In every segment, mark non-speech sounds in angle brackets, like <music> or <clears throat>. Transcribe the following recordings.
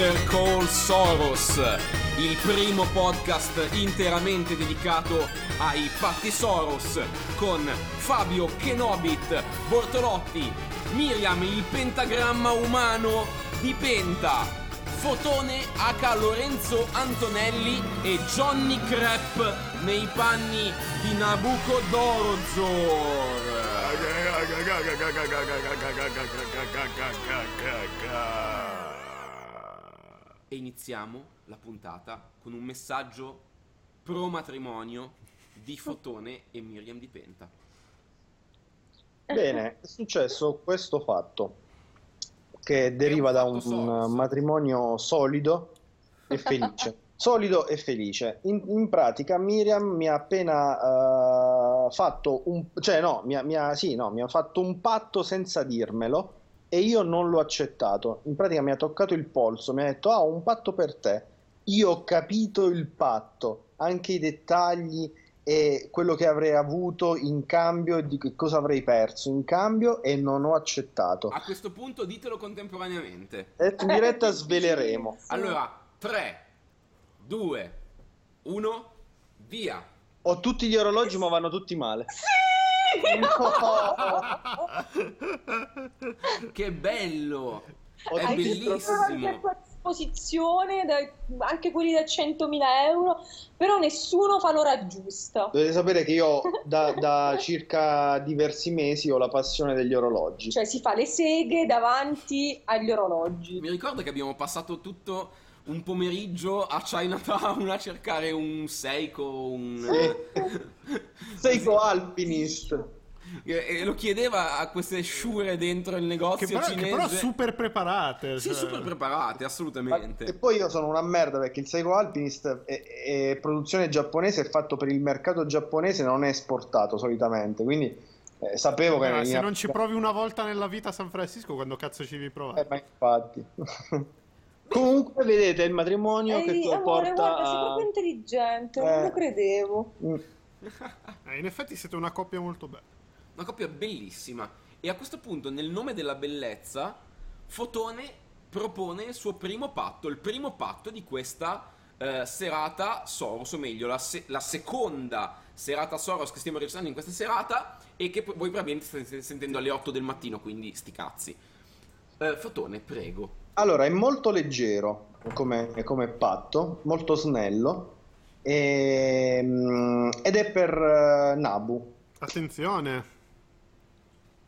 Better Call Soros, il primo podcast interamente dedicato ai fatti Soros con Fabio Kenobit Bortolotti, Miriam il pentagramma umano di Penta, Fotone H. Lorenzo Antonelli e Johnny Crepp nei panni di Nabucodonosor. E iniziamo la puntata con un messaggio pro matrimonio di Fotone e Miriam di Penta. Bene, è successo questo fatto che deriva da un solido. matrimonio solido e felice. <laughs> solido e felice. In, in pratica Miriam mi ha appena eh, fatto un... cioè no mi, ha, mi ha- sì, no, mi ha fatto un patto senza dirmelo e io non l'ho accettato. In pratica mi ha toccato il polso, mi ha detto ah, ho un patto per te. Io ho capito il patto, anche i dettagli e quello che avrei avuto in cambio e di che cosa avrei perso in cambio e non ho accettato. A questo punto ditelo contemporaneamente. E in diretta sveleremo. <laughs> Allora, 3, 2, 1, via. Ho tutti gli orologi ma vanno tutti male. <laughs> Che bello! Ho È bellissimo. anche a tua disposizione, da- anche quelli da 100.000 euro, però nessuno fa l'ora giusta. Dovete sapere che io da, da circa diversi mesi ho la passione degli orologi. Cioè si fa le seghe davanti agli orologi. Mi ricordo che abbiamo passato tutto un pomeriggio a Chinatown a cercare un Seiko, un... <laughs> Seiko Alpinist. E e lo chiedeva a queste sciure dentro il negozio Che però, che cinese. però super preparate. Sì, cioè. super preparate, Ma- assolutamente. E poi io sono una merda perché il Seiko Alpinist è, è produzione giapponese, è fatto per il mercato giapponese, non è esportato solitamente. Quindi eh, sapevo che Allora, se non ci provi una volta nella vita a San Francisco, quando cazzo ci Eh, provare? ma infatti. <laughs> Comunque, vedete il matrimonio Ehi, che amore, porta guarda, sei proprio intelligente, non Eh. lo credevo. Mm. Eh, in effetti siete una coppia molto bella. Una coppia bellissima. E a questo punto, nel nome della bellezza, Fotone propone il suo primo patto, il primo patto di questa eh, serata Soros, o meglio, la, se- la seconda serata Soros che stiamo registrando in questa serata e che voi probabilmente state sentendo alle 8 del mattino, quindi sti cazzi. Eh, Fotone, prego. Allora, è molto leggero come, come patto, molto snello e- mm, ed è per eh, Nabu. Attenzione.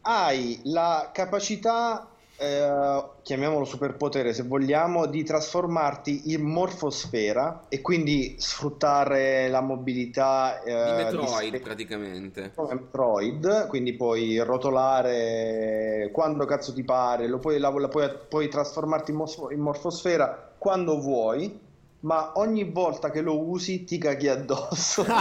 Hai la capacità, eh, chiamiamolo superpotere se vogliamo, di trasformarti in morfosfera e quindi sfruttare la mobilità Di eh, Metroid, spe- praticamente. come Metroid, quindi puoi rotolare quando cazzo ti pare, lo puoi, la- la puoi, puoi trasformarti in, mos- in morfosfera quando vuoi, ma ogni volta che lo usi ti caghi addosso. <laughs>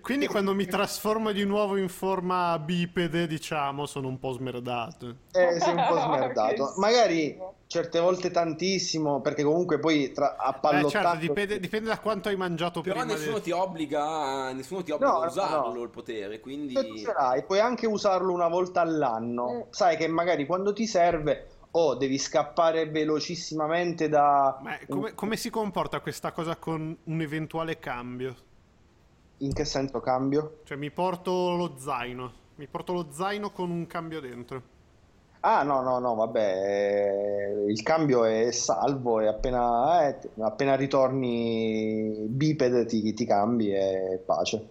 Quindi quando mi trasformo di nuovo in forma bipede, diciamo, sono un po' smerdato. Eh, sei un po' smerdato. <laughs> Magari certe volte tantissimo, perché comunque poi tra, Beh, appallottando... certo, dipende, dipende da quanto hai mangiato Però prima. nessuno di- ti obbliga, a- nessuno ti obbliga No, a usarlo no. il potere, quindi... Ce l'hai, puoi anche usarlo una volta all'anno. Eh. Sai che magari quando ti serve o devi scappare velocissimamente da... Ma come, come si comporta questa cosa con un eventuale cambio? In che senso cambio? Cioè, mi porto lo zaino. Mi porto lo zaino con un cambio dentro. Ah, no, no, no, vabbè, eh, il cambio è salvo e appena, eh, appena ritorni bipede ti, ti cambi e pace.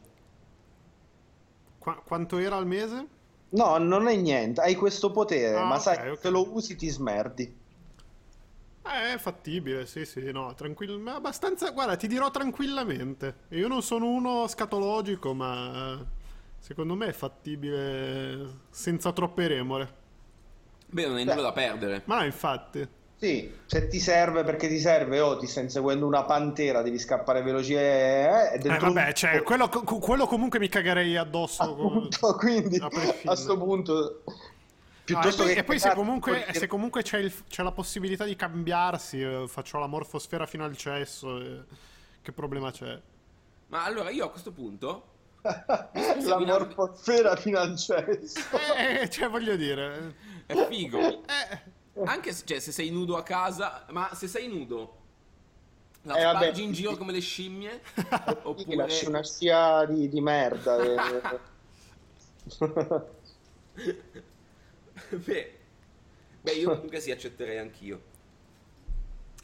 Qua- quanto era al mese? No, non è niente, hai questo potere, Ah, ma ok, sai, che ok. se lo usi ti smerdi. Eh, è fattibile, sì, sì, no, tranquillo, ma abbastanza, guarda, ti dirò tranquillamente. Io non sono uno scatologico, ma eh, secondo me è fattibile senza troppe remore. Beh, non hai nulla da perdere. Ma no, infatti. Sì, se ti serve perché ti serve o ti stai inseguendo una pantera, devi scappare veloce eh, Eh, vabbè, cioè, quello, quello comunque mi cagherei addosso. con- appunto, quindi a a prescindere. sto punto Ah, piuttosto e poi, che e poi se comunque, se comunque c'è, il- c'è la possibilità di cambiarsi, eh, faccio la morfosfera fino al cesso, eh, che problema c'è? Ma allora io a questo punto... <laughs> la morfosfera fino al cesso. Eh, cioè, voglio dire... È figo. Eh, Anche se, cioè, se sei nudo a casa, ma se sei nudo, la Eh, vabbè. in giro come le scimmie? <laughs> Ti oppure... lasci una scia di, di merda. eh. <laughs> Beh, beh, io comunque sì, accetterei anch'io.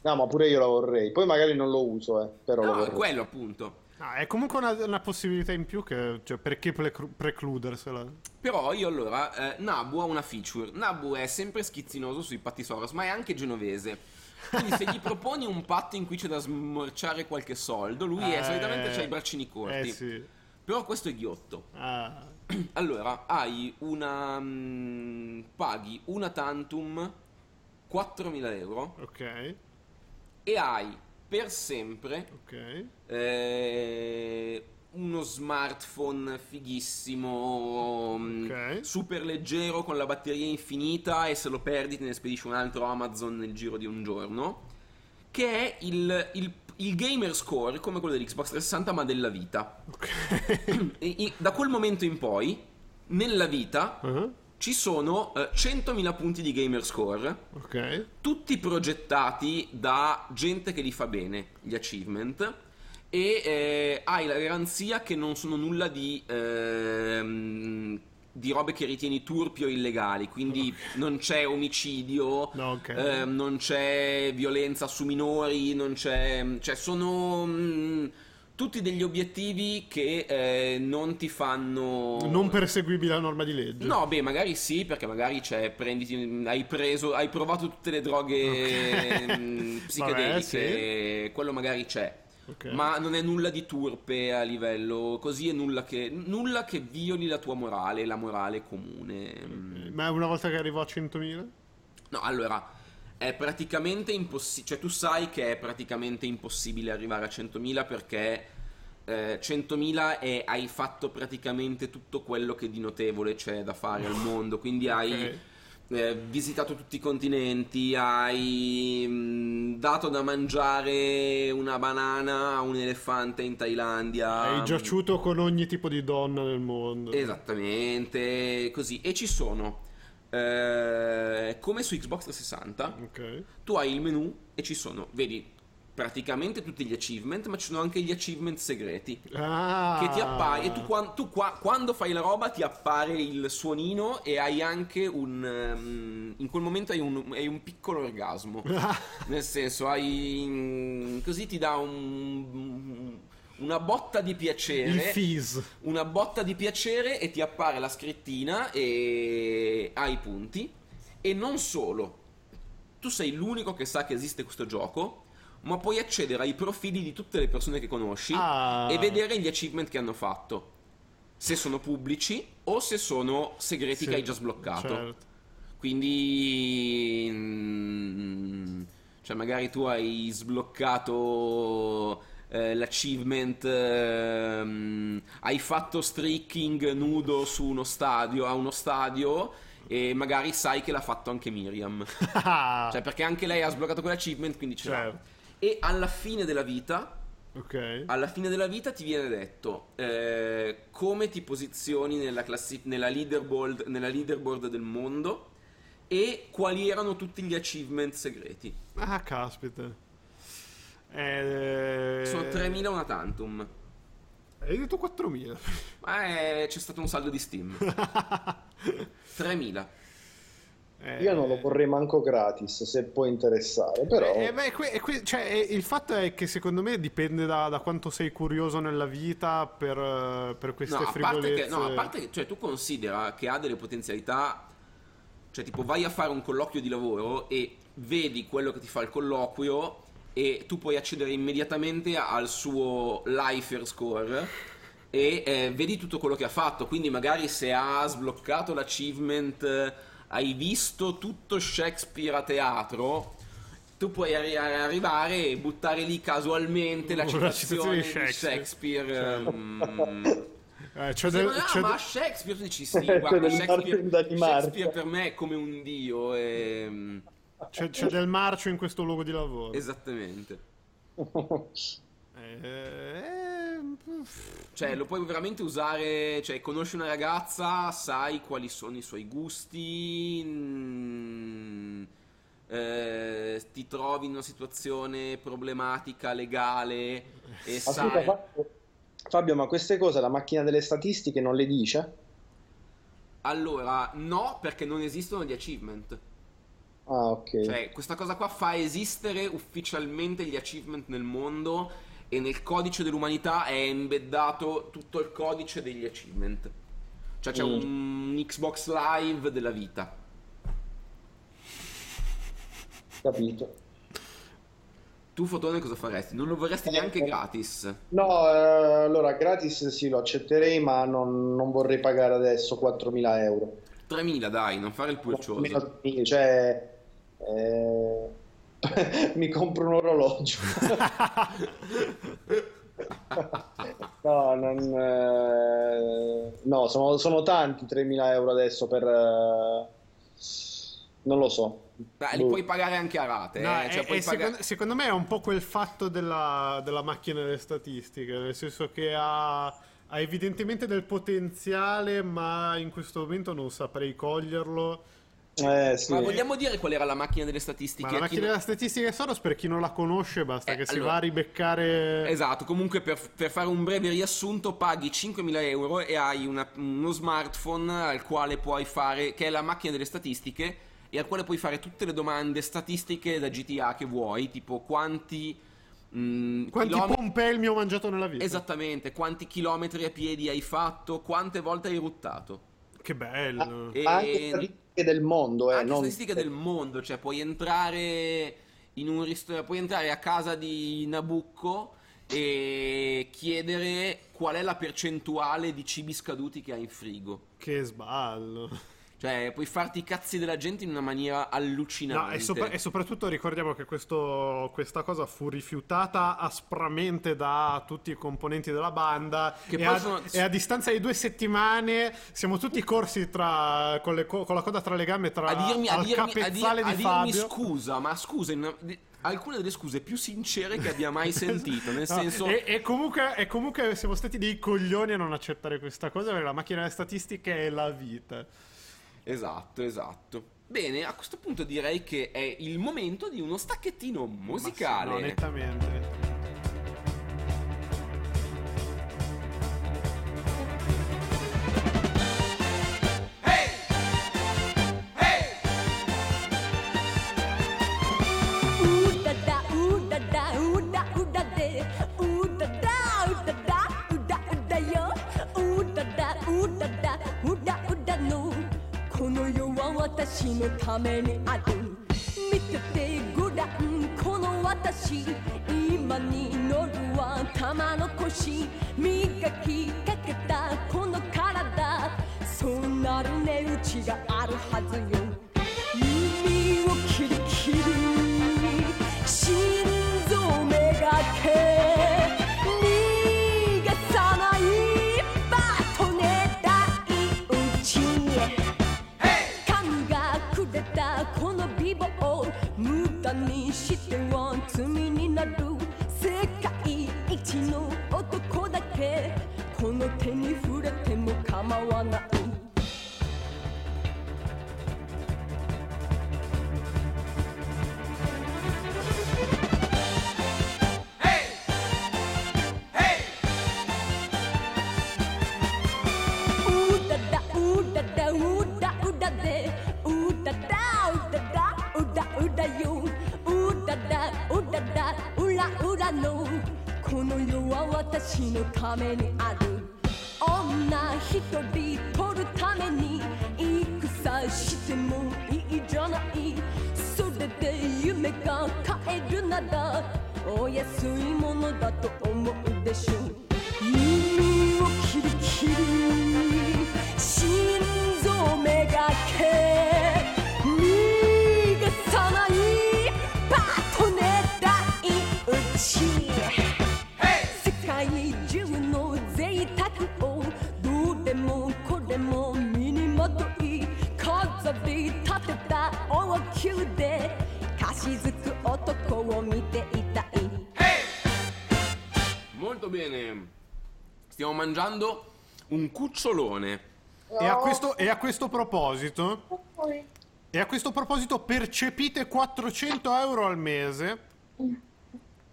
No, ma pure io la vorrei. Poi magari non lo uso, eh, però lo No, è vorrei. quello appunto. Ah, è comunque una, una possibilità in più che, cioè, perché preclu- precludersela? Però io allora, eh, Nabu ha una feature. Nabu è sempre schizzinoso sui patti Soros, ma è anche genovese. Quindi se gli <laughs> proponi un patto in cui c'è da smorciare qualche soldo, lui è, Eh, solitamente ha i braccini corti. Eh sì. Però questo è ghiotto. Ah, <clears throat> Allora, hai una... mm, paghi una tantum 4.000 euro ok, e hai per sempre ok. eh, uno smartphone fighissimo, mm, Ok. super leggero con la batteria infinita e se lo perdi te ne spedisci un altro Amazon nel giro di un giorno, che è il, il- il gamer score come quello dell'Xbox 360 ma della vita. Ok. <clears throat> E- e da quel momento in poi, nella vita, Ah, ci sono eh, 100.000 punti di gamer score ok. tutti progettati da gente che li fa bene, gli achievement, e eh, hai la garanzia che non sono nulla di, ehm, di robe che ritieni turpi o illegali, quindi non c'è omicidio, No, ok. ehm, non c'è violenza su minori, non c'è... cioè sono... mm, tutti degli obiettivi che eh, non ti fanno Non perseguibile a norma di legge. No, beh, magari sì, perché magari c'è, prenditi, hai preso, hai provato tutte le droghe Ok. mm, <laughs> psichedeliche, Vabbè, quello magari c'è. Ok. Ma non è nulla di turpe a livello così, è nulla che, nulla che violi la tua morale, la morale comune. Mm. Ma una volta che arrivo a 100.000? No, allora, è praticamente impossibile, cioè tu sai che è praticamente impossibile arrivare a 100.000 perché eh, 100.000 e hai fatto praticamente tutto quello che di notevole c'è da fare al <laughs> mondo, quindi hai Ok. eh, visitato tutti i continenti, hai mm, dato da mangiare una banana a un elefante in Thailandia. Hai giaciuto con ogni tipo di donna nel mondo. Esattamente, così. E ci sono, eh, come su Xbox 360, Ok. tu hai il menu e ci sono, vedi, praticamente tutti gli achievement, ma ci sono anche gli achievement segreti. Ah. Che ti appare, e tu, quan- tu qua- quando fai la roba ti appare il suonino e hai anche un. ehm, in quel momento hai un, hai un piccolo orgasmo. <laughs> Nel senso, hai. Così ti dà un. Una botta di piacere Il fizz. una botta di piacere e ti appare la scrittina e hai i punti. E non solo, tu sei l'unico che sa che esiste questo gioco, ma puoi accedere ai profili di tutte le persone che conosci Ah. e vedere gli achievement che hanno fatto. Se sono pubblici o se sono segreti Sì, che hai già sbloccato. certo. Quindi, mm, cioè, magari tu hai sbloccato eh, l'achievement, ehm, hai fatto streaking nudo su uno stadio, a uno stadio, e magari sai che l'ha fatto anche Miriam. <laughs> Cioè, perché anche lei ha sbloccato quell'achievement, quindi ce l'ha. Certo. E alla fine della vita, Ok. alla fine della vita ti viene detto eh, come ti posizioni nella, classi- nella, leaderboard, nella leaderboard del mondo e quali erano tutti gli achievement segreti. Ah, caspita. Eh... Sono 3.000 una tantum. Hai detto 4.000. Ma è- c'è stato un saldo di Steam. <laughs> 3.000. Eh, Io non lo vorrei manco gratis, se può interessare, però... Eh, beh, que- è que- cioè, eh, il fatto è che secondo me dipende da, da quanto sei curioso nella vita per, eh, per queste No, a parte frivolezze. che, no, a parte che cioè, tu considera che ha delle potenzialità, cioè tipo vai a fare un colloquio di lavoro e vedi quello che ti fa il colloquio e tu puoi accedere immediatamente al suo lifer score e eh, vedi tutto quello che ha fatto, quindi magari se ha sbloccato l'achievement, eh, hai visto tutto Shakespeare a teatro. Tu puoi arri- arrivare e buttare lì casualmente la citazione citazione di di Shakespeare. Shakespeare. mm, <laughs> Eh, c'è del- ma, no, <laughs> c'è ma Shakespeare dici sì, guarda, Shakespeare. Shakespeare per me è come un dio. ehm, c'è- c'è del marcio in questo luogo di lavoro. Esattamente. Eh, pff, Cioè, lo puoi veramente usare. Cioè, conosci una ragazza, sai quali sono i suoi gusti. mm, ti trovi in una situazione problematica legale e Ascolta, sai... Fabio, Fabio, ma queste cose la macchina delle statistiche non le dice? Allora, no, perché non esistono gli achievement. Ah, ok. Cioè, questa cosa qua fa esistere ufficialmente gli achievement nel mondo e nel codice dell'umanità è embeddato tutto il codice degli achievement. Cioè c'è Mm. un Xbox Live della vita. Capito. Tu, Fotone, cosa faresti? Non lo vorresti neanche gratis? No, eh, allora gratis sì, lo accetterei, ma non, non vorrei pagare adesso 4.000 euro. 3000, dai, non fare il pulcioso. 4.000, Cioè, eh, <laughs> mi compro un orologio. <laughs> No, non, eh, no, sono, sono tanti 3.000 euro adesso per... eh, non lo so. Beh, li Boh. puoi pagare anche a rate. No, eh, cioè e- puoi e pagare- secondo, secondo me è un po' quel fatto della, della macchina delle statistiche, nel senso che ha, ha evidentemente del potenziale, ma in questo momento non saprei coglierlo. Eh, sì. Ma vogliamo dire qual era la macchina delle statistiche? Ma la macchina non- delle statistiche Soros, per chi non la conosce, basta Eh, che si allora- va a ribeccare. Esatto, comunque per, per fare un breve riassunto paghi 5.000 euro e hai una- uno smartphone al quale puoi fare, che è la macchina delle statistiche, e al quale puoi fare tutte le domande statistiche da GTA che vuoi, tipo quanti... mh, Quanti chilometri- pompelmi ho mangiato nella vita? Esattamente, quanti chilometri a piedi hai fatto, quante volte hai ruttato. Che bello. E- Anche statistiche del mondo, eh, anche non- statistiche del mondo, cioè puoi entrare in un ristorante, puoi entrare a casa di Nabucco e chiedere qual è la percentuale di cibi scaduti che hai in frigo. Che sballo. Cioè, puoi farti i cazzi della gente in una maniera allucinante. No, e, sopra- e soprattutto ricordiamo che questo- questa cosa fu rifiutata aspramente da tutti i componenti della banda Che e, a, sono- e a distanza di due settimane siamo tutti corsi tra, con, co- con la coda tra le gambe tra, a dirmi, a dirmi, a dir- a di dirmi Fabio. scusa, ma scusa, in una- alcune delle scuse più sincere che abbia mai <laughs> sentito, nel No, senso... e, e comunque, e comunque siamo stati dei coglioni a non accettare questa cosa perché la macchina delle statistiche è la vita. Esatto, esatto. Bene, a questo punto direi che è il momento di uno stacchettino musicale. Ma sì, no, nettamente. めにある見ててごらん。この私今に乗るは玉の腰磨きかけたこの体。そうなる値打ちがあるはずよ。耳をキリキリ that the mangiando un cucciolone. E a questo, e a questo proposito, E a questo proposito percepite 400 euro al mese,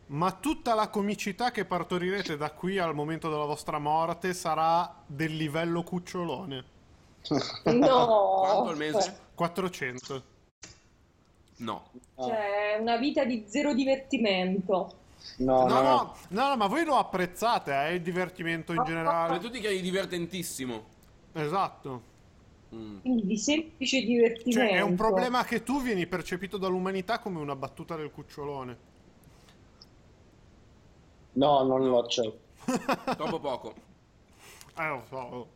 ma tutta la comicità che partorirete da qui al momento della vostra morte sarà del livello cucciolone. No. Quanto al mese? 400. No. Cioè, una vita di zero divertimento. No, No, no, no, no, no, ma voi lo apprezzate, eh, il divertimento in Ma generale. tu ti credi divertentissimo. Esatto. Mm. Quindi di semplice divertimento. Cioè, è un problema che tu vieni percepito dall'umanità come una battuta del cucciolone. no, non lo accetto. <laughs> Troppo poco. Eh, lo so.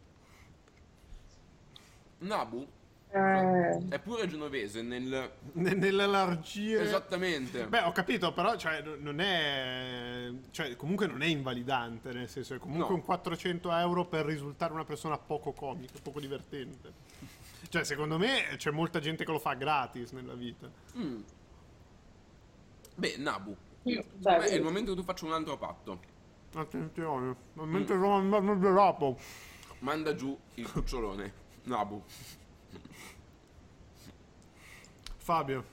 Nabu Eh, è pure genovese nel... Ne- Nelle allargie. Esattamente. Beh, ho capito, però, cioè, non è. Cioè, comunque non è invalidante, nel senso, è comunque No. un 400 euro per risultare una persona poco comica, poco divertente. Cioè, secondo me c'è molta gente che lo fa gratis nella vita. Mm. Beh, Nabu. Beh, Secondo me è il vedi. momento che tu faccia un altro patto. Attenzione, ma Mm. mentre sono andato dopo. Manda giù il cucciolone. Nabu. Fabio,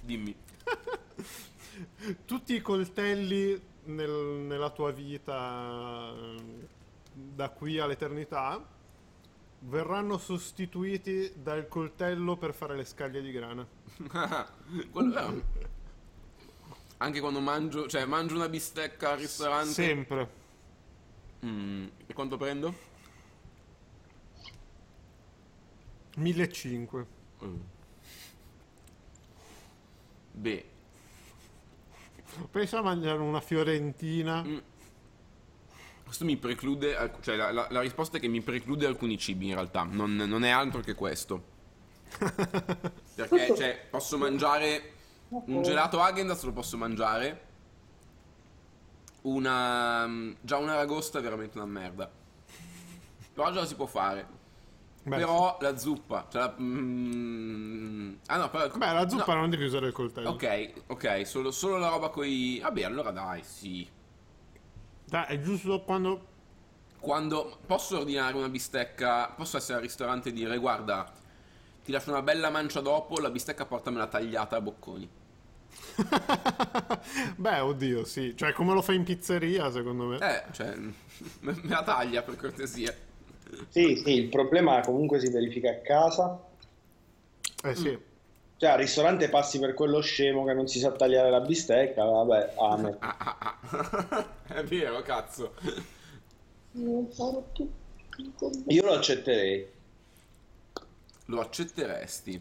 Dimmi. <laughs> tutti i coltelli nel- nella tua vita da qui all'eternità verranno sostituiti dal coltello per fare le scaglie di grana. <laughs> Quello-. Anche quando mangio, cioè mangio una bistecca al ristorante. Sempre. Mm, E quanto prendo? 1500. Mm. Beh, Pensa a mangiare una fiorentina. Mm. questo mi preclude, alc- cioè la, la- la risposta è che mi preclude alcuni cibi in realtà, non, non è altro che questo. <laughs> Perché, cioè, posso mangiare un gelato Häagen-Dazs lo posso mangiare. Una già una ragosta è veramente una merda. Però già la si può fare. Beh, Però la zuppa, cioè la- mm, ah no, però Beh, la zuppa no. non devi usare il coltello. Ok, ok, solo, solo la roba coi... Vabbè, allora dai, sì. Dai, è giusto quando. Quando posso ordinare una bistecca, posso essere al ristorante e dire guarda, ti lascio una bella mancia dopo, la bistecca portamela tagliata a bocconi. <laughs> Beh, oddio, sì. Cioè, come lo fai in pizzeria, secondo me. Eh, cioè, <laughs> me la taglia per cortesia. Sì, sì, il problema comunque si verifica a casa. Eh sì. Cioè, al ristorante passi per quello scemo che non si sa tagliare la bistecca, vabbè, amen. <laughs> Ah, ah, ah. <laughs> È vero, cazzo. Non farò più- Io lo accetterei. Lo accetteresti.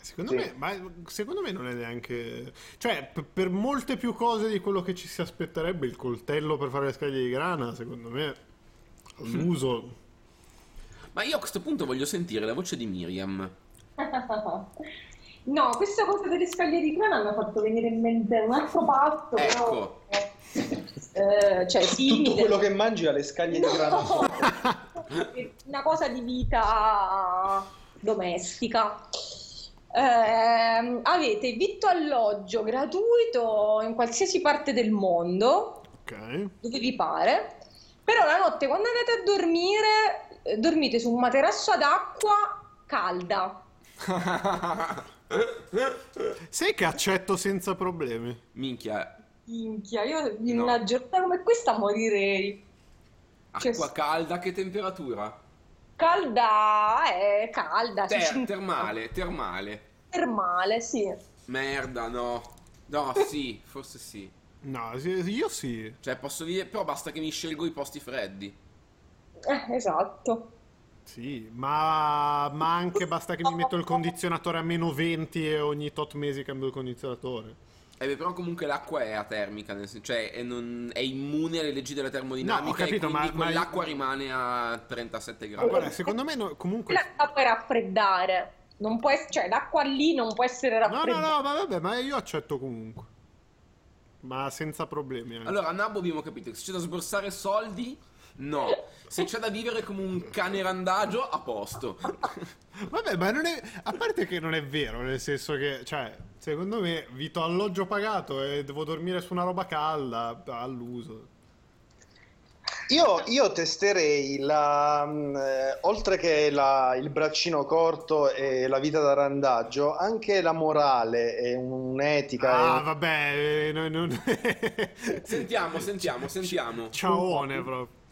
Secondo Sì. me, ma secondo me non è neanche. Cioè, p- per molte più cose di quello che ci si aspetterebbe, il coltello per fare le scaglie di grana, secondo me. L'uso. Ma io a questo punto voglio sentire la voce di Miriam. <laughs> No, questa cosa delle scaglie di grana mi ha fatto venire in mente un altro patto, Ecco. però... eh, cioè, simile. Tutto quello che mangi ha le scaglie di grana sotto. <laughs> una cosa di vita domestica. Ehm, avete vitto alloggio gratuito in qualsiasi parte del mondo, Ok. dove vi pare, però la notte quando andate a dormire, eh, dormite su un materasso ad acqua calda. Sai che accetto senza problemi. Minchia, Minchia, io in No. una giornata come questa morirei. Cioè, acqua calda, che temperatura? Calda, è calda, Ter- cinque- termale, termale. termale, sì. Merda, no. No, sì, forse sì. No, io sì. Cioè, posso dire, però basta che mi scelgo i posti freddi. Eh, esatto. Sì, ma, ma anche basta che mi metto il condizionatore a meno 20 e ogni tot mesi cambio il condizionatore. Eh beh, però comunque l'acqua è atermica, nel senso, cioè è, non- è immune alle leggi della termodinamica No, ho capito, e quindi ma- ma- quell'acqua rimane a 37 gradi. Guarda, secondo me no- comunque... L'acqua puoi raffreddare. Non può ess- cioè, l'acqua lì non può essere No, no, raffreddata. no, ma vabbè, ma io accetto comunque. Ma senza problemi. anche. Allora, a Nabbo abbiamo capito che se c'è da sborsare soldi, no. Se c'è da vivere come un cane randagio, a posto. <laughs> Vabbè, ma non è. A parte che non è vero, nel senso che, cioè, secondo me, vito alloggio pagato e devo dormire su una roba calda all'uso. Io, io testerei la, mh, eh, oltre che la- il braccino corto e la vita da randaggio, anche la morale e un'etica. e Ah, un- vabbè, eh, no- <laughs> Sentiamo, sentiamo, sentiamo. Ciaone proprio.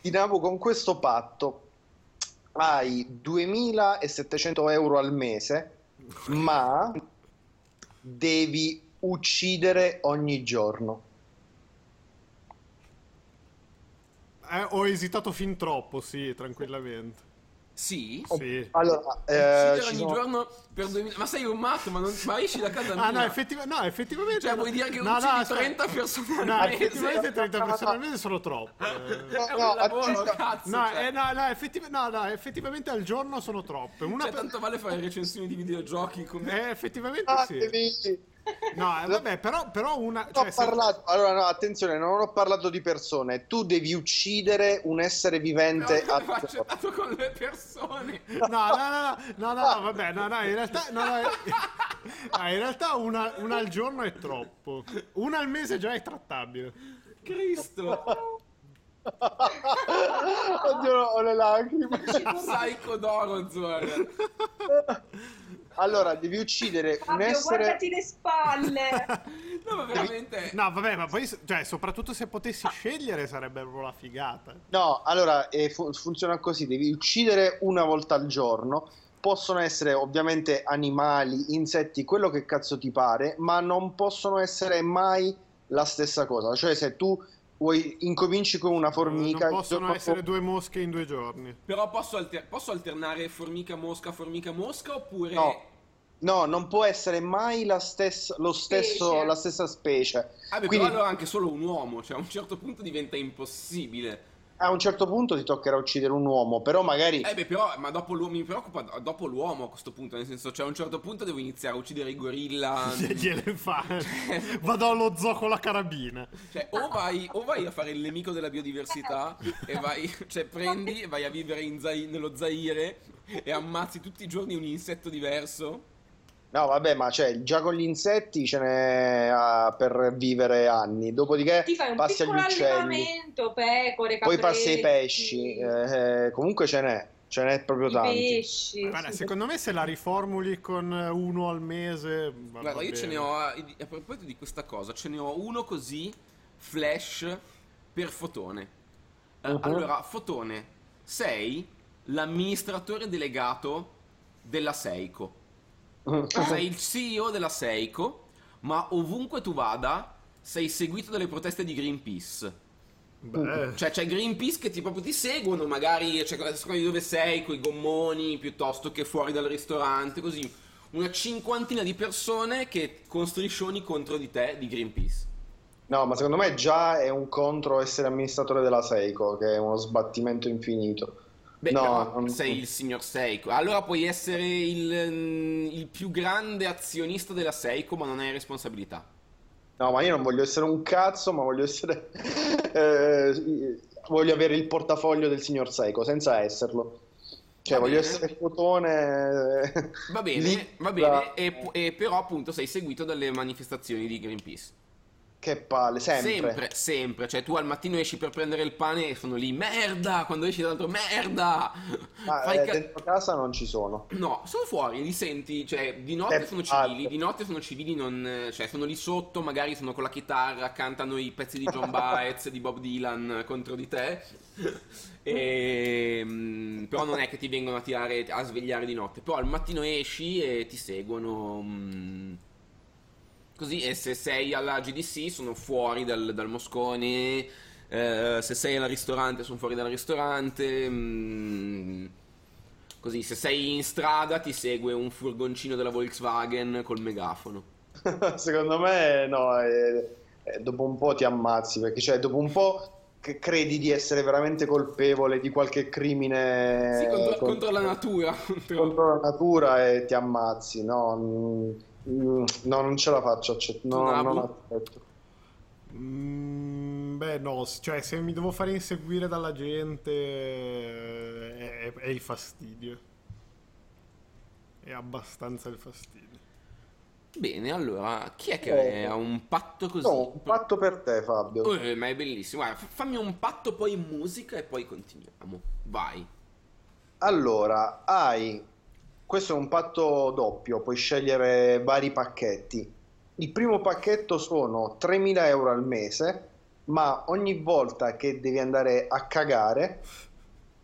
Dinamo con questo patto hai 2700 euro al mese, ma devi uccidere ogni giorno. Eh, ho esitato fin troppo, sì, tranquillamente. Sì? Sì. Allora, eh, ci ogni sono- giorno per 2000 Ma sei un matto, ma, non... ma esci da casa mia. Ah, no, effettiva- no, effettivamente. Cioè, vuoi dire che no, uccidi no, aspetta. 30 persone al No, mese? effettivamente 30 persone al mese sono troppe. eh. No, <laughs> È no, un lavoro, cazzo. No, cioè. eh, no, no, effettiv- no, no, effettivamente al giorno sono troppe. Una Cioè, per- tanto vale fare recensioni di videogiochi come... Eh, effettivamente Ah, sì. No, eh, vabbè, però, però una... Cioè, ho se- parlato, allora no, attenzione, non ho parlato di persone, tu devi uccidere un essere vivente No, a accettato con le persone. No, no, no, no, no, no, no, vabbè, no, no, in realtà, no, no, <laughs> no, in realtà una, una al giorno è troppo. Una al mese già è trattabile. Cristo. Oddio, ho le lacrime. Psycho Dorozor. <laughs> Allora, devi uccidere un Fabio, essere guardati le spalle. <laughs> No, ma veramente... No, vabbè, ma poi, cioè, soprattutto se potessi scegliere sarebbe proprio la figata. No, allora eh, fu- funziona così, devi uccidere una volta al giorno. Possono essere ovviamente animali, insetti, quello che cazzo ti pare, ma non possono essere mai la stessa cosa. Cioè, se tu vuoi incominci con una formica, non possono essere due mosche in due giorni. Però posso, alter- posso alternare formica mosca, formica mosca oppure... No. No, non può essere mai la stessa, lo stesso, Specie. la stessa specie. Ah, beh, Quindi però allora anche solo un uomo, cioè a un certo punto diventa impossibile. a un certo punto ti toccherà uccidere un uomo, però magari Eh beh, però, ma dopo l'uomo mi preoccupa dopo l'uomo a questo punto, nel senso, cioè a un certo punto devo iniziare a uccidere i gorilla. <laughs> Gli elefante. <laughs> Vado allo zoo con la carabina. Cioè, o vai, o vai a fare il nemico della biodiversità e vai, cioè prendi e vai a vivere in Zai- nello Zaire e ammazzi tutti i giorni un insetto diverso. No, vabbè, ma cioè, già con gli insetti ce n'è ah, per vivere anni. Dopodiché Ti fai un passi agli uccelli, pecore, poi capretti, passi ai pesci. eh, comunque ce n'è, ce n'è proprio i tanti. pesci. Guarda, sì. secondo me se la riformuli con uno al mese. va- Guarda, va io ce bene. ne ho, a a proposito di questa cosa, ce ne ho uno così, flash, per Fotone. Eh, Mhm. Allora, Fotone, sei l'amministratore delegato della Seiko. Sei il CEO della Seiko, ma ovunque tu vada, sei seguito dalle proteste di Greenpeace. Beh, Cioè, c'è Greenpeace che ti proprio ti seguono, magari cioè, di dove sei, con i gommoni, piuttosto che fuori dal ristorante, così. Una cinquantina di persone che con striscioni contro di te di Greenpeace. No, ma secondo me già è un contro essere amministratore della Seiko, che è uno sbattimento infinito. Beh, no, non- sei il signor Seiko. Allora puoi essere il, mm, il più grande azionista della Seiko, ma non hai responsabilità. No, ma io non voglio essere un cazzo, ma voglio essere... <laughs> eh, voglio avere il portafoglio del signor Seiko, senza esserlo. Cioè, Va voglio bene. essere fotone... Va bene, <laughs> lì va bene, e, e però appunto sei seguito dalle manifestazioni di Greenpeace. Che palle, sempre. Sempre, sempre. Cioè, tu al mattino esci per prendere il pane e sono lì, merda! Quando esci dall'altro, merda! Ma eh, ca- dentro casa non ci sono. No, sono fuori, li senti, cioè, di notte Che sono civili, di notte sono civili, non, eh, cioè, sono lì sotto, magari sono con la chitarra, cantano i pezzi di John <laughs> Baez, di Bob Dylan contro di te. <laughs> E, mm, però non è che ti vengono a tirare, a svegliare di notte. Però al mattino esci e ti seguono. mm, Così, e se sei alla GDC sono fuori dal, dal Moscone, eh, se sei al ristorante sono fuori dal ristorante. mm, Così, se sei in strada ti segue un furgoncino della Volkswagen col megafono. <laughs> Secondo me no, eh, eh, dopo un po' ti ammazzi, perché cioè dopo un po' che credi di essere veramente colpevole di qualche crimine Sì, contro, con- contro la natura. contro- contro la natura e ti ammazzi. No, mm, no, non ce la faccio, accett- no, Nabu? non accetto. mm, beh, no, cioè se mi devo fare inseguire dalla gente eh, è, è il fastidio. È abbastanza il fastidio. Bene, allora, chi è che Eh, ha un patto così? No, un patto per te, Fabio. Eh, ma è bellissimo. Guarda, fa- fammi un patto poi in musica e poi continuiamo. Vai. Allora, hai. Questo è un patto doppio, puoi scegliere vari pacchetti. Il primo pacchetto sono 3.000 euro al mese, ma ogni volta che devi andare a cagare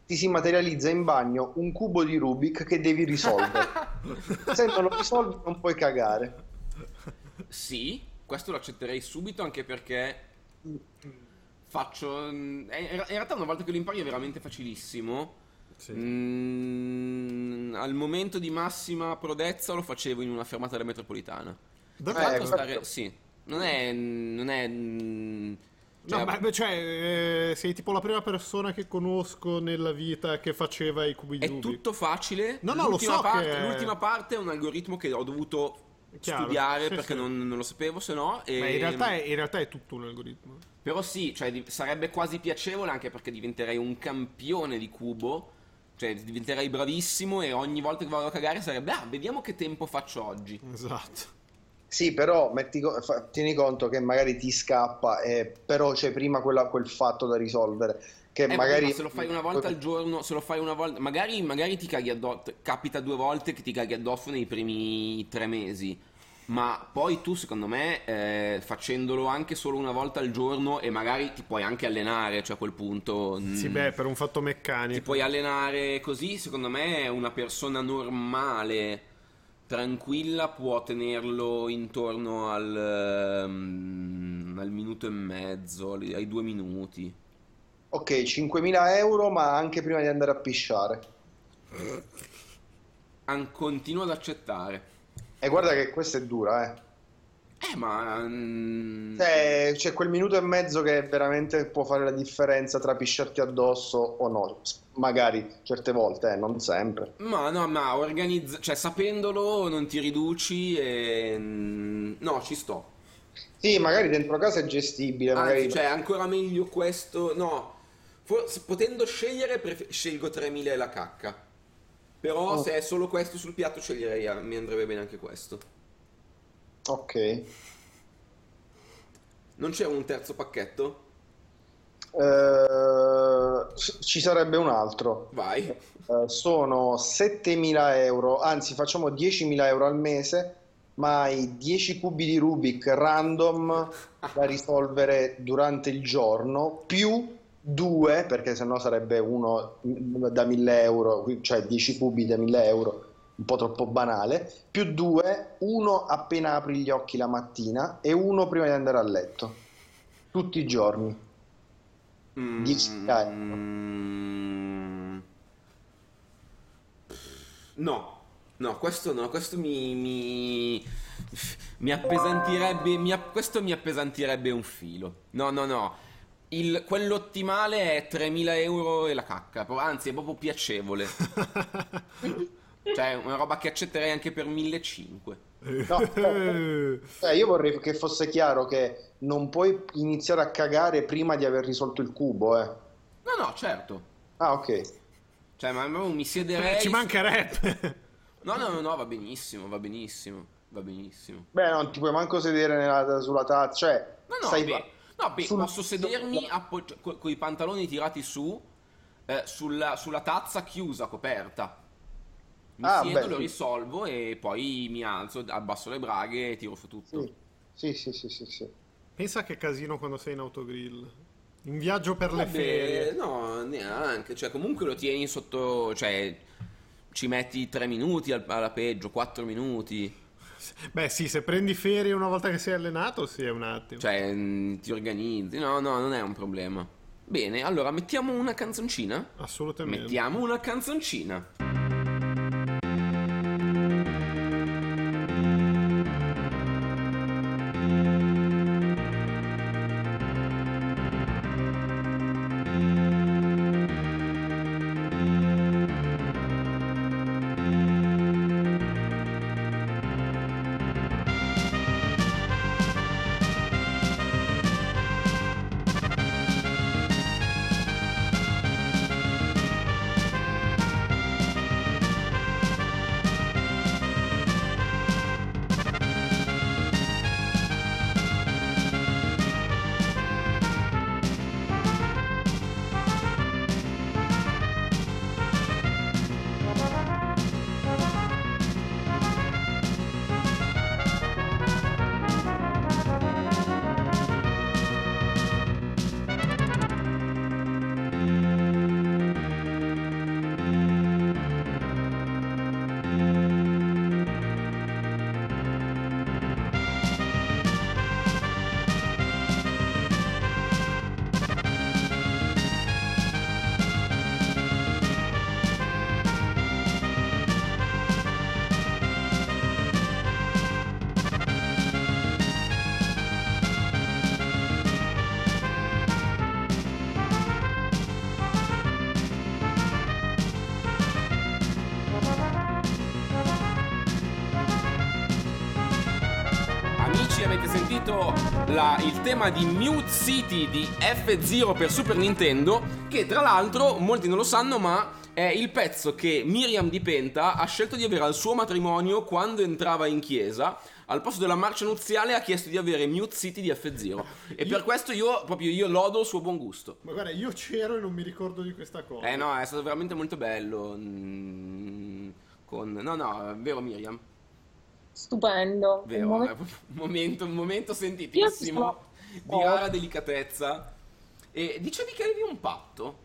ti si materializza in bagno un cubo di Rubik che devi risolvere. <laughs> Se non lo risolvi non puoi cagare. Sì, questo lo accetterei subito anche perché faccio... mm, In realtà una volta che lo impari è veramente facilissimo. Sì. Mm, al momento di massima prodezza lo facevo in una fermata della metropolitana. Davvero? Eh, stare- sì, non è... Non è mm, No, cioè, ma beh, cioè, eh, sei tipo la prima persona che conosco nella vita che faceva i cubi di È tutto facile. No, no, lo l'ultima so parte, che- L'ultima parte è un algoritmo che ho dovuto Chiaro, studiare sì, perché sì. Non, non lo sapevo, se no. e- Ma in realtà, è, in realtà è tutto un algoritmo. Però sì, cioè, sarebbe quasi piacevole anche perché diventerei un campione di cubo. Cioè, diventerei bravissimo e ogni volta che vado a cagare sarebbe, ah, vediamo che tempo faccio oggi. Esatto. Sì, però metti fa- tieni conto che magari ti scappa, eh, però c'è prima quella- quel fatto da risolvere. Che Eh, magari ma se lo fai una volta al giorno, se lo fai una volta, magari, magari ti caghi addosso, capita due volte che ti caghi addosso nei primi tre mesi. Ma poi tu, secondo me, eh, facendolo anche solo una volta al giorno e magari ti puoi anche allenare, cioè a quel punto. mm, Sì, beh, per un fatto ti meccanico. puoi allenare così, secondo me una persona normale, tranquilla, può tenerlo intorno al, ehm, al minuto e mezzo, ai ai due minuti. Ok, 5.000 euro, ma anche prima di andare a pisciare. An- continuo ad accettare. E guarda che questa è dura, eh. Eh, ma... mm, Cioè, c'è quel minuto e mezzo che veramente può fare la differenza tra pisciarti addosso o no. Magari certe volte, eh, non sempre. Ma no, ma organizza... Cioè, sapendolo non ti riduci e... mm, No, ci sto. Sì, magari dentro casa è gestibile, magari... Anzi, cioè, ancora meglio questo... No, forse potendo scegliere, pref- scelgo 3000 e la cacca. Però Oh. se è solo questo sul piatto, sceglierei... Mi andrebbe bene anche questo. Ok. Non c'è un terzo pacchetto? S- ci sarebbe un altro. Vai. Eh, sono 7.000 euro, anzi facciamo 10.000 euro al mese, ma hai 10 cubi di Rubik random da risolvere durante il giorno, più due, perché sennò sarebbe uno da 1.000 euro, cioè 10 cubi da 1.000 euro, un po' troppo banale, più due, uno appena apri gli occhi la mattina e uno prima di andare a letto, tutti i giorni. Mm, 10.000 euro. mm, No, no, questo no, questo mi, mi, mi appesantirebbe, mi app- questo mi appesantirebbe un filo. No, no, no. Il, quello ottimale è 3.000 euro e la cacca, anzi è proprio piacevole. <laughs> Cioè, una roba che accetterei anche per 1.500. No. <laughs> Eh, io vorrei che fosse chiaro che non puoi iniziare a cagare prima di aver risolto il cubo, eh. No, no, certo. Ah, ok. Cioè, ma mi siederei... Ci mancherebbe. No, no, no, no, va benissimo, va benissimo, va benissimo. Beh, non ti puoi manco sedere nella- sulla tazza, cioè, No, no, stai beh, no, beh, sul- posso sedermi con i pantaloni tirati su, eh, sulla, sulla tazza chiusa, coperta. Mi Ah, siedo, beh, lo sì. risolvo e poi mi alzo, abbasso le braghe e tiro su tutto. Sì, sì, sì, sì, sì, sì. Pensa che casino quando sei in autogrill. In viaggio per le Vabbè, ferie. no, neanche, cioè comunque lo tieni sotto, cioè ci metti 3 minuti al- alla peggio, 4 minuti, Beh, sì, se prendi ferie una volta che sei allenato, sì, è un attimo. cioè mm, ti organizzi, no, no, non è un problema. Bene, allora mettiamo una canzoncina? Assolutamente. Mettiamo una canzoncina. Sentito la- il tema di Mute City di F-Zero per Super Nintendo, che tra l'altro molti non lo sanno, ma è il pezzo che Miriam di Penta ha scelto di avere al suo matrimonio quando entrava in chiesa. Al posto della marcia nuziale ha chiesto di avere Mute City di F-Zero. E per questo io proprio io lodo il suo buon gusto. Ma guarda, io c'ero e non mi ricordo di questa cosa. Eh no, è stato veramente molto bello. Mm, Con... No, no, è vero Miriam? Stupendo. Un Vero, momento- <laughs> un momento, un momento sentitissimo sono- di rara delicatezza. E dicevi che avevi un patto.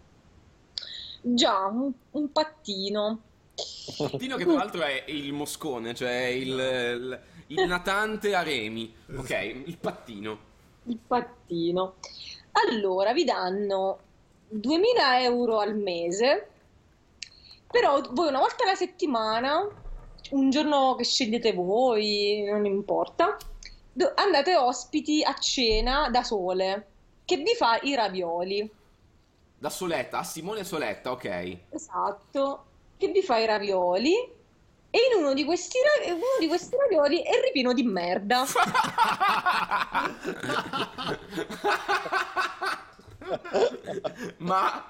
Già, un, un pattino. Tino che tra l'altro è il moscone, cioè il, il, il natante a remi. Ok, il pattino. Il pattino. Allora, vi danno 2000 euro al mese, però voi una volta alla settimana, un giorno che scegliete voi, non importa, andate ospiti a cena da sole, che vi fa i ravioli. Da Soletta, a Simone Soletta, ok. Esatto, che vi fa i ravioli. E in uno di questi, ra- uno di questi ravioli è ripieno di merda. <laughs> Ma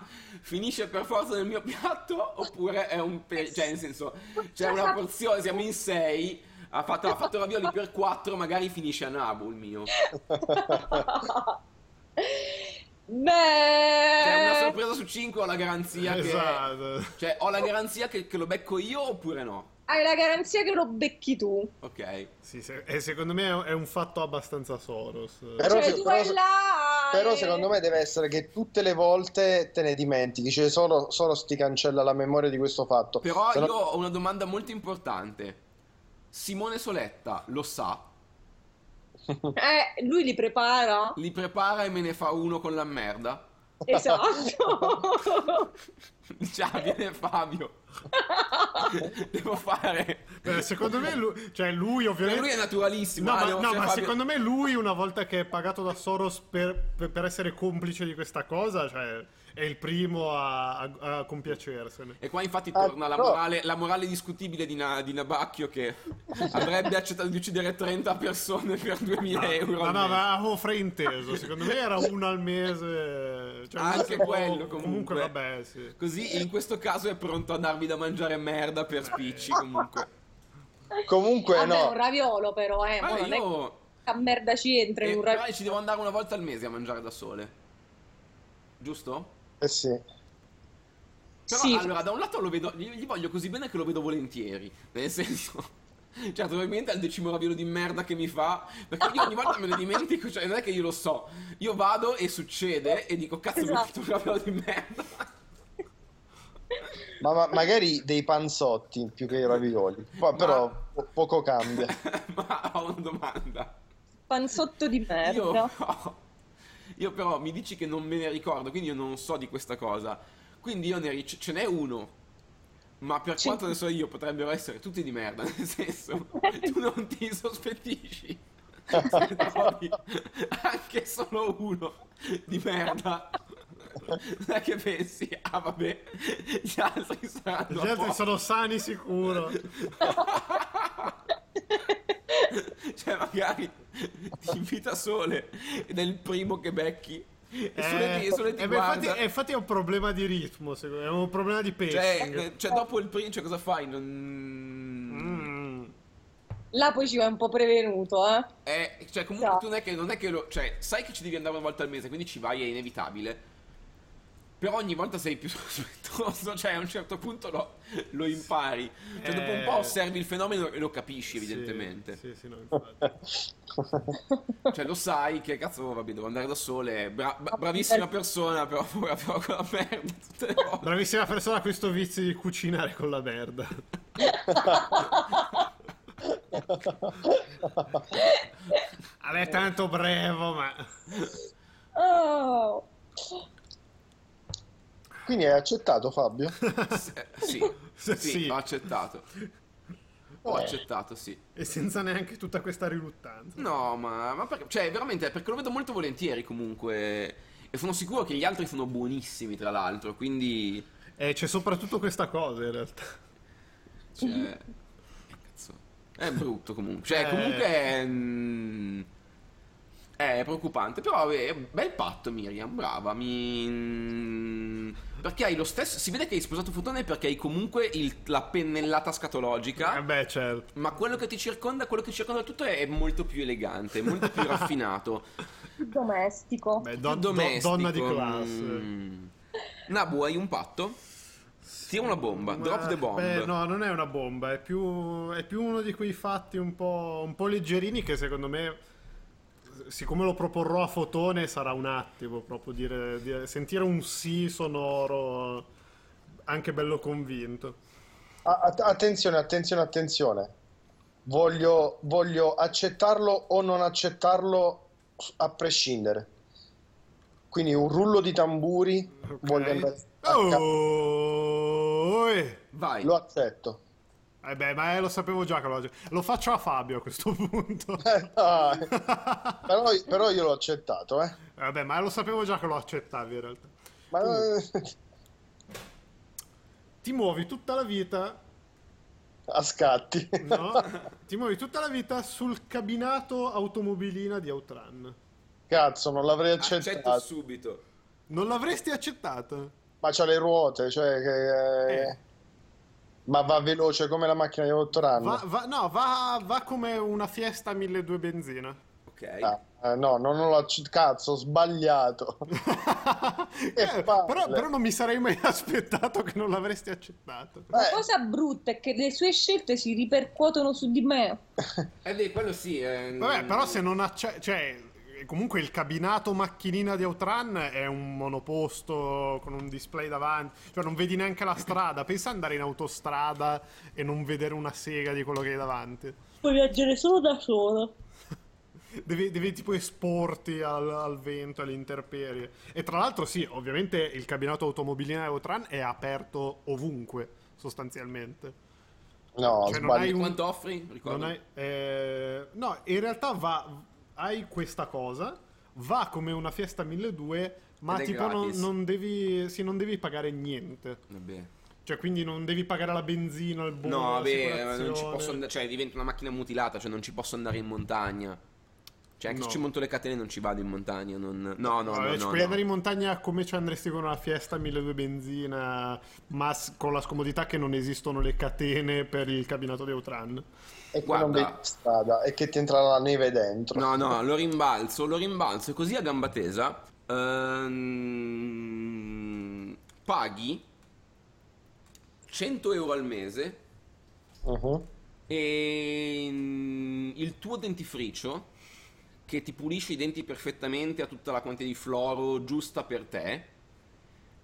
finisce per forza nel mio piatto oppure è un pe- cioè nel senso c'è una porzione, siamo in sei, ha fatto, ha fatto ravioli per quattro, magari finisce a Nabu il mio. <laughs> Beh, Cioè una sorpresa su cinque ho la garanzia che Esatto. cioè ho la garanzia che, che lo becco io oppure no. Hai la garanzia che lo becchi tu. Ok. Sì, se- e secondo me è un- fatto abbastanza Soros. Però cioè, se- tu però se- là. Però e- secondo me deve essere che tutte le volte te ne dimentichi, cioè solo, solo ti cancella la memoria di questo fatto. Però Se no- io ho una domanda molto importante. Simone Soletta lo sa? Eh, lui li prepara. Li prepara e me ne fa uno con la merda? Esatto. <laughs> Ah, viene Fabio. <laughs> Devo fare. Beh, secondo me lui, cioè lui Per ovviamente... lui è naturalissimo. No, ah, ma, no, ma Fabio- secondo me lui, una volta che è pagato da Soros per, per- per essere complice di questa cosa, cioè, è il primo a, a- a compiacersene. E qua infatti Ah, torna la, morale, la morale discutibile di, Na- di Nabacchio che avrebbe accettato di uccidere 30 persone per 2000 euro. Ma al no, mese. ma avevo frainteso. Secondo me era uno al mese. Cioè, Anche quello, comunque. vabbè, sì. Così in questo caso è pronto a darvi da mangiare merda per spicci comunque. Comunque Vabbè, no, un raviolo però, eh. Ma mo non è io... che merda ci entra in eh, un però raviolo. ci devo andare una volta al mese a mangiare da sole. Giusto? Eh sì. Però Sì. allora, da un lato lo vedo, gli, gli voglio così bene che lo vedo volentieri. Nel senso. <laughs> Certo, probabilmente è il decimo raviolo di merda che mi fa. Perché io ogni volta me ne dimentico, cioè non è che io lo so. Io vado e succede e dico, cazzo, mi ho Esatto. fatto un raviolo di merda. Ma, ma- magari dei panzotti più che i ravioli. Poi, Ma- Però po- poco cambia. <laughs> Ma ho una domanda. Panzotto di merda. Io, io però mi dici che non me ne ricordo, quindi io non so di questa cosa. Quindi io ne ric- ce n'è uno. Ma per Sì. quanto ne so io, potrebbero essere tutti di merda. <laughs> Nel senso, <laughs> tu non ti sospettisci. <laughs> Se trovi anche solo uno di merda. Non è che pensi, ah vabbè, gli altri saranno. Gli altri sono sani sicuro. <laughs> Cioè, magari ti invita sole ed è il primo che becchi. E sole ti, Eh, sole ti eh, infatti, guarda. eh, infatti è un problema di ritmo, secondo me, è un problema di Cioè, pacing. eh, cioè, dopo il primo, cioè, cosa fai? Non... Mm. Là poi ci vai un po' prevenuto, eh. Eh, cioè, comunque Esatto. tu non è che, non è che lo... Cioè, sai che ci devi andare una volta al mese, quindi ci vai, è inevitabile. Però ogni volta sei più <laughs> sospettoso, cioè a un certo punto lo, lo impari. Cioè, dopo un po' Eh. osservi il fenomeno e lo capisci, Sì, evidentemente. Sì, sì, no, infatti. Cioè, lo sai che cazzo, vabbè, devo andare da sole. Bra- bra- bravissima persona, però, <laughs> però con la merda tutte le volte. Bravissima persona a questo vizio di cucinare con la merda. <laughs> Vabbè, tanto brevo, ma... Oh. Quindi hai accettato Fabio? <laughs> Eh, sì, sì, Sì. ho accettato. Ho Eh. accettato, sì. E senza neanche tutta questa riluttanza. No, ma, ma perché, cioè, veramente, perché lo vedo molto volentieri comunque. E sono sicuro che gli altri sono buonissimi, tra l'altro, quindi... E c'è soprattutto questa cosa, in realtà. Cioè... Cazzo. È brutto comunque. Cioè, Eh. comunque... mm, È preoccupante, però è bel patto Miriam, brava, mi... mm, Perché hai lo stesso... Si vede che hai sposato Fotone perché hai comunque il- la pennellata scatologica, Eh beh, certo. ma quello che ti circonda, quello che ti circonda tutto è molto più elegante, molto più raffinato. <laughs> Domestico. Beh, don- do- domestico. donna di classe. mm. Nabu, hai un patto? Tira una bomba, Ma- drop the bomb. Beh, no, non è una bomba, è più, è più uno di quei fatti un po', un po' leggerini che secondo me, siccome lo proporrò a Fotone, sarà un attimo proprio dire, dire- sentire un sì sonoro, anche bello convinto. Attenzione, attenzione, attenzione. Voglio, voglio accettarlo o non accettarlo a prescindere. Quindi un rullo di tamburi, Ok. voglio andare Oh. Vai. lo accetto. Eh beh, ma eh, lo sapevo già che lo Lo faccio a Fabio a questo <laughs> punto. Eh, dai. però, però io l'ho accettato, eh. Vabbè, ma lo sapevo già che lo accettavi in realtà. Ma, Ti muovi tutta la vita a scatti. No, <laughs> ti muovi tutta la vita sul cabinato automobilina di Outrun. Cazzo, non l'avrei Accetto accettato. subito. Non l'avresti accettato? Ma c'ha le ruote, cioè che... Eh. Ma va veloce come la macchina di 8 anni. Va, va- no, va, va come una Fiesta 1200 benzina. Ok. Ah, eh, no, non accettato. Cazzo, ho sbagliato. <laughs> Eh, però, però non mi sarei mai <laughs> aspettato che non l'avresti accettato. La Eh. cosa brutta è che le sue scelte si ripercuotono su di me. <laughs> Eh quello sì. eh, Vabbè, però se non accetti... Cioè, comunque il cabinato macchinina di Outrun è un monoposto con un display davanti. Cioè, non vedi neanche la strada. Pensa ad andare in autostrada e non vedere una sega di quello che hai davanti. Puoi viaggiare solo da solo. <laughs> Devi, devi tipo esporti al, al vento, alle intemperie. E tra l'altro, sì, ovviamente il cabinato automobilino Eutran è aperto ovunque, sostanzialmente. No, Cioè, non sbaglio. hai un- Quanto offri? Non hai- eh, no, in realtà va, hai questa cosa, va come una Fiesta 1200, ma Ed tipo non, non devi, sì, non devi pagare niente. Vabbè. Cioè, quindi non devi pagare la benzina, il bollo, No, vabbè, non ci posso andare. Cioè, diventa una macchina mutilata, cioè non ci posso andare in montagna. Cioè, anche No. se ci monto le catene non ci vado in montagna. Non... No, no, Vabbè, no. ci no, puoi no. andare in montagna come ci andresti con una Fiesta 1200 benzina, ma con la scomodità che non esistono le catene per il cabinato di Outran. E Guarda. non vedi strada e che ti entra la neve dentro. No, no, lo rimbalzo, lo rimbalzo così a gamba tesa. ehm, paghi 100 euro al mese Mhm. e mm, il tuo dentifricio che ti pulisce i denti perfettamente a tutta la quantità di fluoro giusta per te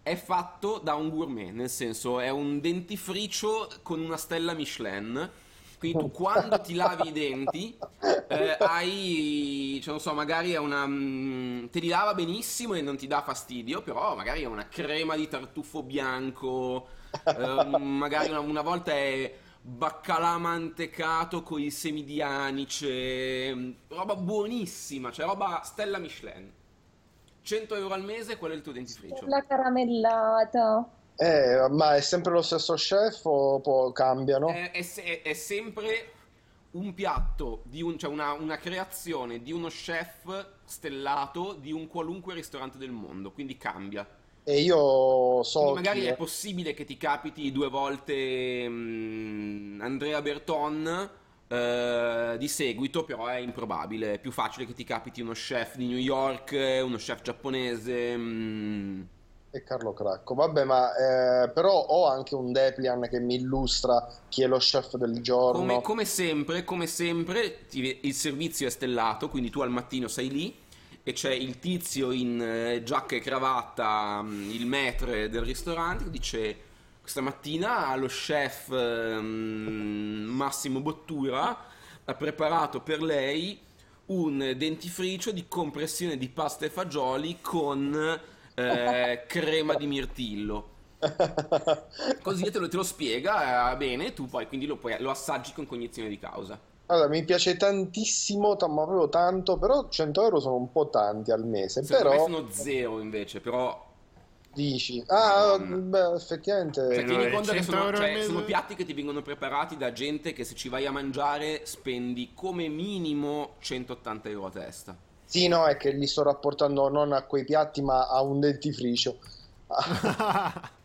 è fatto da un gourmet, nel senso è un dentifricio con una stella Michelin. Quindi tu quando ti lavi i denti eh, hai, cioè non so, magari è una... mm, te li lava benissimo e non ti dà fastidio, però magari è una crema di tartufo bianco, eh, magari una, una volta è baccalà mantecato con i semi di anice, mm, roba buonissima, cioè roba stella Michelin. 100 euro al mese, quello è il tuo dentifricio. La caramellata. Eh, ma è sempre lo stesso chef o poi cambiano? È, è è- sempre un piatto, di un- cioè una, una creazione di uno chef stellato di un qualunque ristorante del mondo, quindi cambia. E io so Quindi magari è è. possibile che ti capiti due volte mm, Andrea Berton eh, di seguito, però è improbabile. È più facile che ti capiti uno chef di New York, uno chef giapponese. mm. E Carlo Cracco. Vabbè, ma eh, però ho anche un Deplian che mi illustra chi è lo chef del giorno. Come, come sempre, come sempre, ti- il servizio è stellato, quindi tu al mattino sei lì e c'è il tizio in eh, giacca e cravatta, mm, il maître del ristorante, che dice questa mattina lo chef ehm, Massimo Bottura ha preparato per lei un dentifricio di compressione di pasta e fagioli con eh, <laughs> crema di mirtillo. <laughs> Così te lo, te lo spiega eh, bene, tu poi quindi lo, puoi- lo assaggi con cognizione di causa. Allora, mi piace tantissimo, ta- ma proprio tanto, però 100 euro sono un po' tanti al mese, Secondo me però sono zero invece, però dici, ah, Madonna. beh, effettivamente, cioè, tieni conto che 100 sono, cioè, sono piatti che ti vengono preparati da gente che se ci vai a mangiare spendi come minimo 180 euro a testa. Sì, no, è che li sto rapportando non a quei piatti, ma a un dentifricio. <laughs>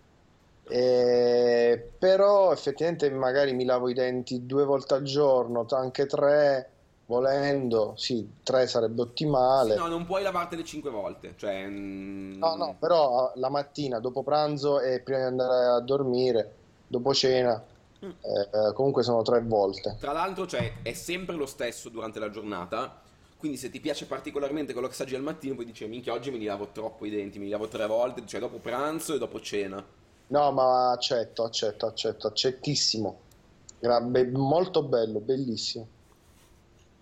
Eh, però effettivamente magari mi lavo i denti due volte al giorno, anche tre, volendo, sì, tre sarebbe ottimale. Sì, no, non puoi lavartele 5 volte. Cioè, mm, No, no, però la mattina dopo pranzo e prima di andare a dormire, dopo cena, Mm. eh, comunque sono tre volte. Tra l'altro, cioè, è sempre lo stesso durante la giornata. Quindi, se ti piace particolarmente quello che assaggi al mattino, puoi dire: Minchia, oggi me li lavo troppo i denti, me li lavo tre volte, cioè dopo pranzo e dopo cena. No, ma accetto, accetto, accetto, accettissimo. Gra- be- molto bello, bellissimo.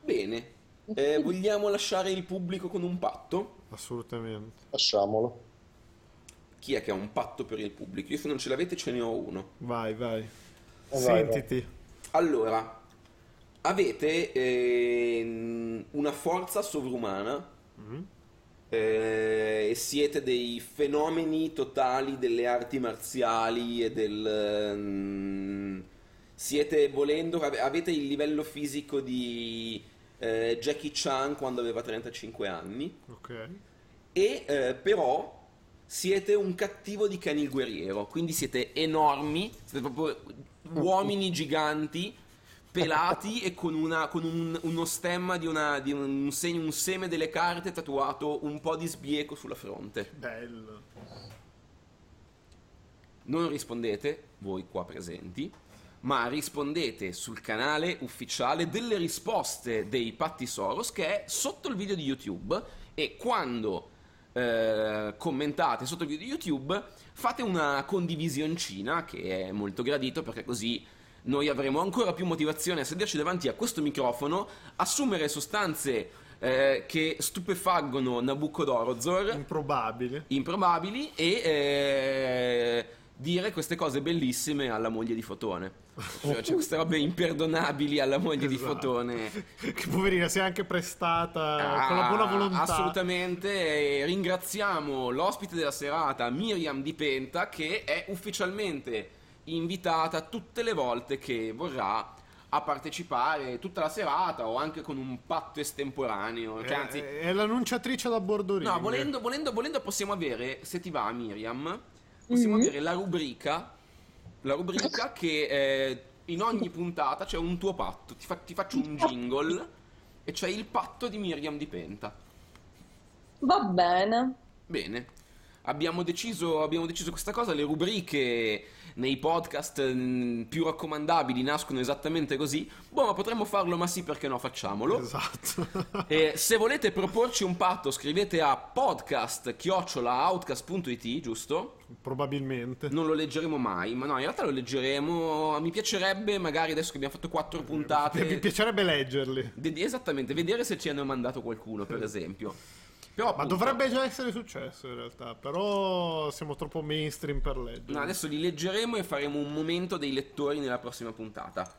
Bene. Eh, vogliamo lasciare il pubblico con un patto? Assolutamente. Lasciamolo. Chi è che ha un patto per il pubblico? Io se non ce l'avete ce ne ho uno. Vai, vai. vai, Sentiti. Allora, avete ehm, una forza sovrumana Mhm. eh, e siete dei fenomeni totali delle arti marziali e del... mm, siete volendo, ave- avete il livello fisico di eh, Jackie Chan quando aveva 35 anni Ok. e eh, però siete un cattivo di Kenny il guerriero, quindi siete enormi, siete proprio uomini giganti, pelati e con, una- con un- uno stemma di, una- di un, segno, un seme delle carte tatuato un po' di sbieco sulla fronte. Bello. Non rispondete, voi qua presenti, ma rispondete sul canale ufficiale delle risposte dei Patti Soros che è sotto il video di YouTube e quando eh, commentate sotto il video di YouTube fate una condivisioncina che è molto gradito perché così noi avremo ancora più motivazione a sederci davanti a questo microfono, assumere sostanze eh, che stupefaggono Nabucodonosor Improbabile. improbabili e eh, dire queste cose bellissime alla moglie di Fotone. Cioè, cioè, queste robe imperdonabili alla moglie di Esatto. Fotone. Che poverina si è anche prestata con la buona Ah, volontà. Assolutamente. E ringraziamo l'ospite della serata, Miriam Di Penta, che è ufficialmente invitata tutte le volte che vorrà a partecipare tutta la serata o anche con un patto estemporaneo. Cioè, È, anzi, è l'annunciatrice da Bordorini. No, volendo, volendo, volendo possiamo avere, se ti va Miriam, possiamo Mhm. avere la rubrica, la rubrica che eh, in ogni puntata c'è un tuo patto, ti, fa- ti faccio un jingle e c'è il patto di Miriam di Penta. Va bene. Bene, abbiamo deciso, abbiamo deciso questa cosa, le rubriche nei podcast mm, più raccomandabili nascono esattamente così. Boh, ma potremmo farlo, ma sì, perché no, facciamolo. Esatto. <laughs> E se volete proporci un patto, scrivete a podcast-outcast.it, giusto? Probabilmente. Non lo leggeremo mai, ma no, in realtà lo leggeremo. Mi piacerebbe, magari adesso che abbiamo fatto quattro puntate. Mi piacerebbe leggerli. esattamente, vedere se ci hanno mandato qualcuno, per esempio. Però, Ma appunto, dovrebbe già essere successo in realtà, però siamo troppo mainstream per leggere. No, adesso li leggeremo e faremo un momento dei lettori nella prossima puntata.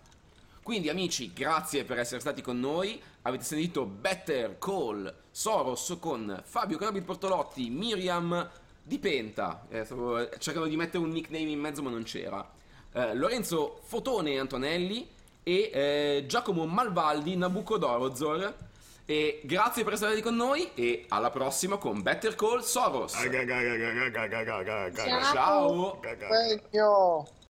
Quindi amici, grazie per essere stati con noi. Avete sentito Better Call Soros con Fabio Canabit Portolotti, Miriam Di Penta. Eh, stavo cercando di mettere un nickname in mezzo ma non c'era. Eh, Lorenzo Fotone Antonelli e eh, Giacomo Malvaldi Nabucodonosor. E grazie per essere stati con noi e alla prossima con Better Call Soros. Ciao. Ciao.